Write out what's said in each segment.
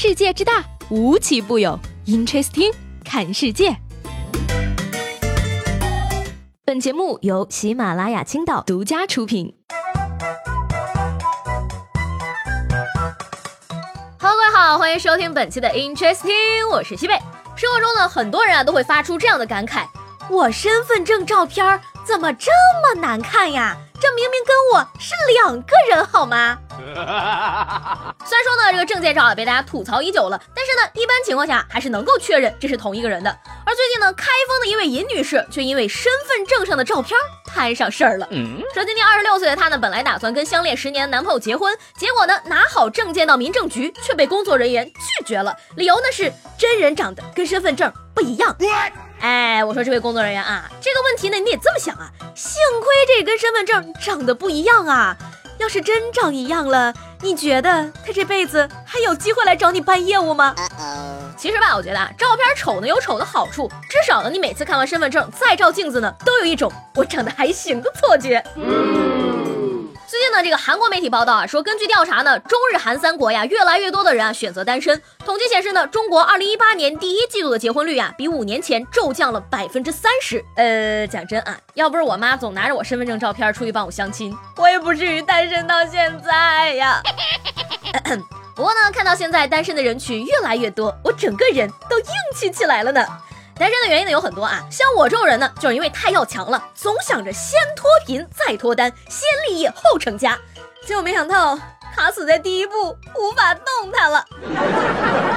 世界之大，无奇不有。Interesting，看世界。本节目由喜马拉雅青岛独家出品。Hello，各位好，欢迎收听本期的 Interesting，我是西贝。生活中呢，很多人啊都会发出这样的感慨：我身份证照片怎么这么难看呀？这明明跟我是两个人，好吗？虽然说呢，这个证件照被大家吐槽已久了，但是呢，一般情况下还是能够确认这是同一个人的。而最近呢，开封的一位尹女士却因为身份证上的照片摊上事儿了。说今年二十六岁的她呢，本来打算跟相恋十年的男朋友结婚，结果呢，拿好证件到民政局，却被工作人员拒绝了，理由呢是真人长得跟身份证不一样。哎，我说这位工作人员啊，这个问题呢，你得这么想啊，幸亏这跟身份证长得不一样啊。要是真长一样了，你觉得他这辈子还有机会来找你办业务吗？其实吧，我觉得啊，照片丑呢有丑的好处，至少呢，你每次看完身份证再照镜子呢，都有一种我长得还行的错觉。最近呢，这个韩国媒体报道啊，说根据调查呢，中日韩三国呀，越来越多的人啊选择单身。统计显示呢，中国二零一八年第一季度的结婚率啊，比五年前骤降了百分之三十。呃，讲真啊，要不是我妈总拿着我身份证照片出去帮我相亲，我也不至于单身到现在呀。不过呢，看到现在单身的人群越来越多，我整个人都硬气起来了呢。单身的原因呢有很多啊，像我这种人呢，就是因为太要强了，总想着先脱贫再脱单，先立业后成家，结果没想到卡死在第一步，无法动弹了。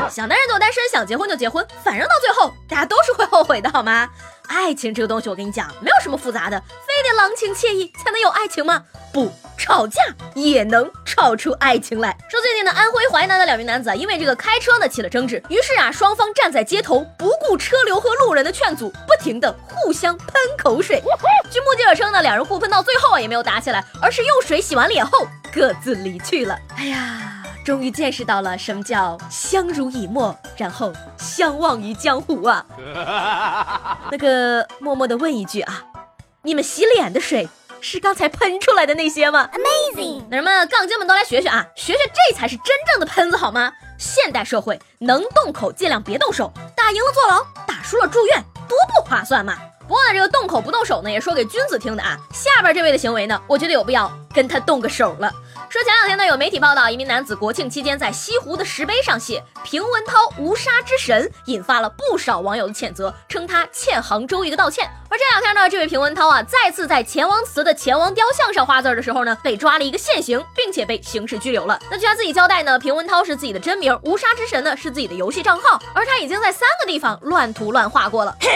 想单身就单身，想结婚就结婚，反正到最后大家都是会后悔的，好吗？爱情这个东西，我跟你讲，没有什么复杂的，非得郎情妾意才能有爱情吗？不。吵架也能吵出爱情来。说最近呢，安徽淮南的两名男子啊，因为这个开车呢起了争执，于是啊，双方站在街头，不顾车流和路人的劝阻，不停的互相喷口水。据目击者称呢，两人互喷到最后啊，也没有打起来，而是用水洗完脸后各自离去了。哎呀，终于见识到了什么叫相濡以沫，然后相忘于江湖啊。那个默默的问一句啊，你们洗脸的水？是刚才喷出来的那些吗？Amazing！那什么杠精们都来学学啊，学学这才是真正的喷子好吗？现代社会能动口尽量别动手，打赢了坐牢，打输了住院，多不划算嘛！不过呢，这个动口不动手呢，也说给君子听的啊。下边这位的行为呢，我觉得有必要跟他动个手了。说前两天呢，有媒体报道，一名男子国庆期间在西湖的石碑上写“平文涛无杀之神”，引发了不少网友的谴责，称他欠杭州一个道歉。而这两天呢，这位平文涛啊，再次在钱王祠的钱王雕像上画字的时候呢，被抓了一个现行，并且被刑事拘留了。那据他自己交代呢，平文涛是自己的真名，无杀之神呢是自己的游戏账号，而他已经在三个地方乱涂乱画过了。嘿。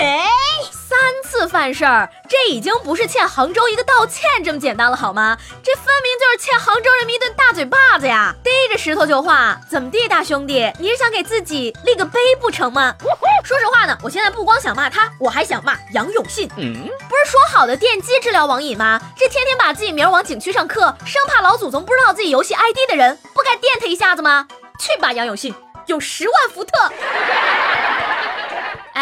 三次犯事儿，这已经不是欠杭州一个道歉这么简单了，好吗？这分明就是欠杭州人民一顿大嘴巴子呀！逮着石头就画，怎么地，大兄弟？你是想给自己立个碑不成吗？说实话呢，我现在不光想骂他，我还想骂杨永信。嗯，不是说好的电击治疗网瘾吗？这天天把自己名往景区上刻，生怕老祖宗不知道自己游戏 ID 的人，不该电他一下子吗？去吧，杨永信，有十万伏特。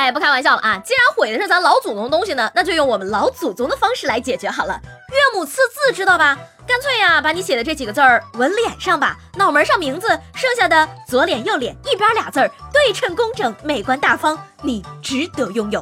哎，不开玩笑了啊！既然毁的是咱老祖宗东西呢，那就用我们老祖宗的方式来解决好了。岳母刺字知道吧？干脆呀，把你写的这几个字儿纹脸上吧，脑门上名字，剩下的左脸右脸一边俩字儿，对称工整，美观大方，你值得拥有。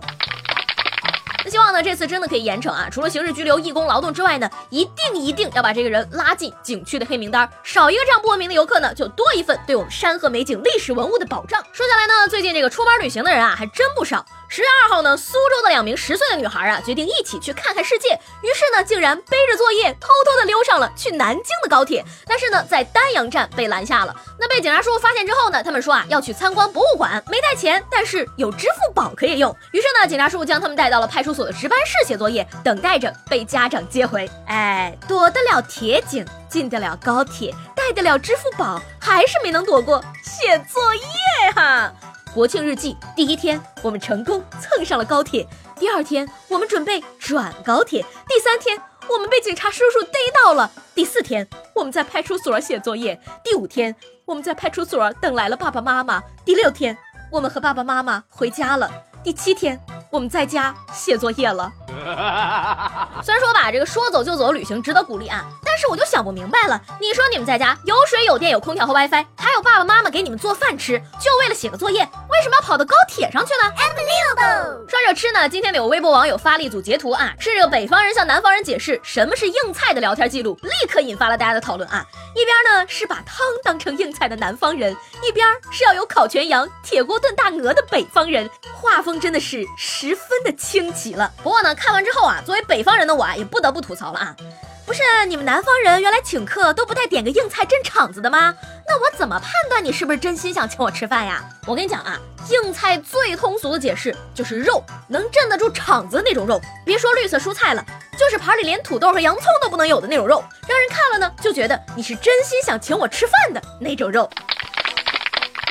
那希望呢，这次真的可以严惩啊！除了刑事拘留、义工劳动之外呢，一定一定要把这个人拉进景区的黑名单，少一个这样不文明的游客呢，就多一份对我们山河美景、历史文物的保障。说下来呢，最近这个出门旅行的人啊，还真不少。十月二号呢，苏州的两名十岁的女孩啊，决定一起去看看世界。于是呢，竟然背着作业，偷偷的溜上了去南京的高铁。但是呢，在丹阳站被拦下了。那被警察叔叔发现之后呢，他们说啊，要去参观博物馆，没带钱，但是有支付宝可以用。于是呢，警察叔叔将他们带到了派出所的值班室写作业，等待着被家长接回。哎，躲得了铁警，进得了高铁，带得了支付宝，还是没能躲过写作业哈。国庆日记第一天，我们成功蹭上了高铁；第二天，我们准备转高铁；第三天，我们被警察叔叔逮到了；第四天，我们在派出所写作业；第五天，我们在派出所等来了爸爸妈妈；第六天，我们和爸爸妈妈回家了。第七天，我们在家写作业了。虽然说吧，这个说走就走的旅行值得鼓励啊，但是我就想不明白了。你说你们在家有水有电有空调和 WiFi，还有爸爸妈妈给你们做饭吃，就为了写个作业，为什么要跑到高铁上去呢？Unbelievable！说着吃呢，今天有微博网友发了一组截图啊，是这个北方人向南方人解释什么是硬菜的聊天记录，立刻引发了大家的讨论啊。一边呢是把汤当成硬菜的南方人，一边是要有烤全羊、铁锅炖大鹅的北方人，画风真的是十分的清奇了。不过呢，看完之后啊，作为北方人的我啊，也不得不吐槽了啊，不是你们南方人原来请客都不带点个硬菜镇场子的吗？那我怎么判断你是不是真心想请我吃饭呀？我跟你讲啊，硬菜最通俗的解释就是肉，能镇得住场子那种肉。别说绿色蔬菜了，就是盘里连土豆和洋葱都不能有的那种肉，让人看了呢就觉得你是真心想请我吃饭的那种肉。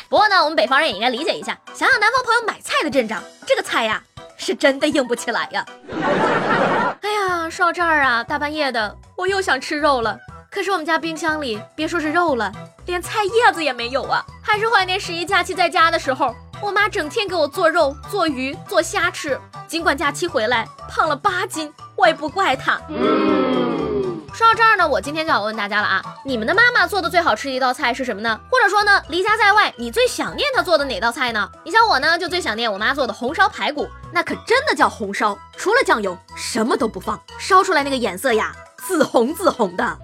不过呢，我们北方人也应该理解一下，想想南方朋友买菜的阵仗，这个菜呀。是真的硬不起来呀！哎呀，说到这儿啊，大半夜的，我又想吃肉了。可是我们家冰箱里别说是肉了，连菜叶子也没有啊！还是怀念十一假期在家的时候，我妈整天给我做肉、做鱼、做虾吃。尽管假期回来胖了八斤，我也不怪她。说到这儿呢，我今天就要问大家了啊，你们的妈妈做的最好吃的一道菜是什么呢？或者说呢，离家在外，你最想念她做的哪道菜呢？你像我呢，就最想念我妈做的红烧排骨，那可真的叫红烧，除了酱油什么都不放，烧出来那个颜色呀。紫红紫红的。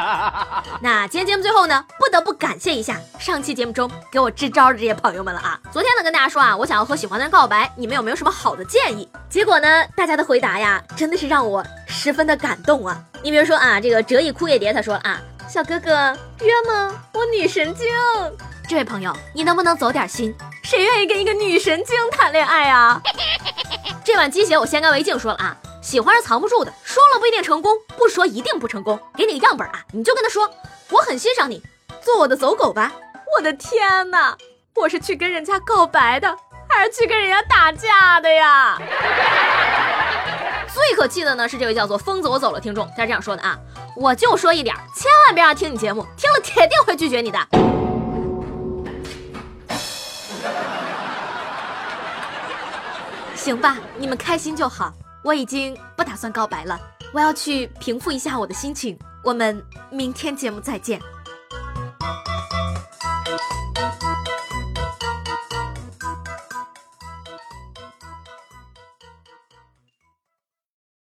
那今天节目最后呢，不得不感谢一下上期节目中给我支招的这些朋友们了啊！昨天呢跟大家说啊，我想要和喜欢的人告白，你们有没有什么好的建议？结果呢，大家的回答呀，真的是让我十分的感动啊！你比如说啊，这个折翼枯叶蝶他说啊，小哥哥约吗？我女神经。这位朋友，你能不能走点心？谁愿意跟一个女神经谈恋爱啊？这碗鸡血我先干为敬说了啊。喜欢是藏不住的，说了不一定成功，不说一定不成功。给你个样本啊，你就跟他说，我很欣赏你，做我的走狗吧。我的天哪，我是去跟人家告白的，还是去跟人家打架的呀？最可气的呢是这位叫做疯子我走了听众，他是这样说的啊，我就说一点，千万别让听你节目，听了铁定会拒绝你的。行吧，你们开心就好。我已经不打算告白了，我要去平复一下我的心情。我们明天节目再见。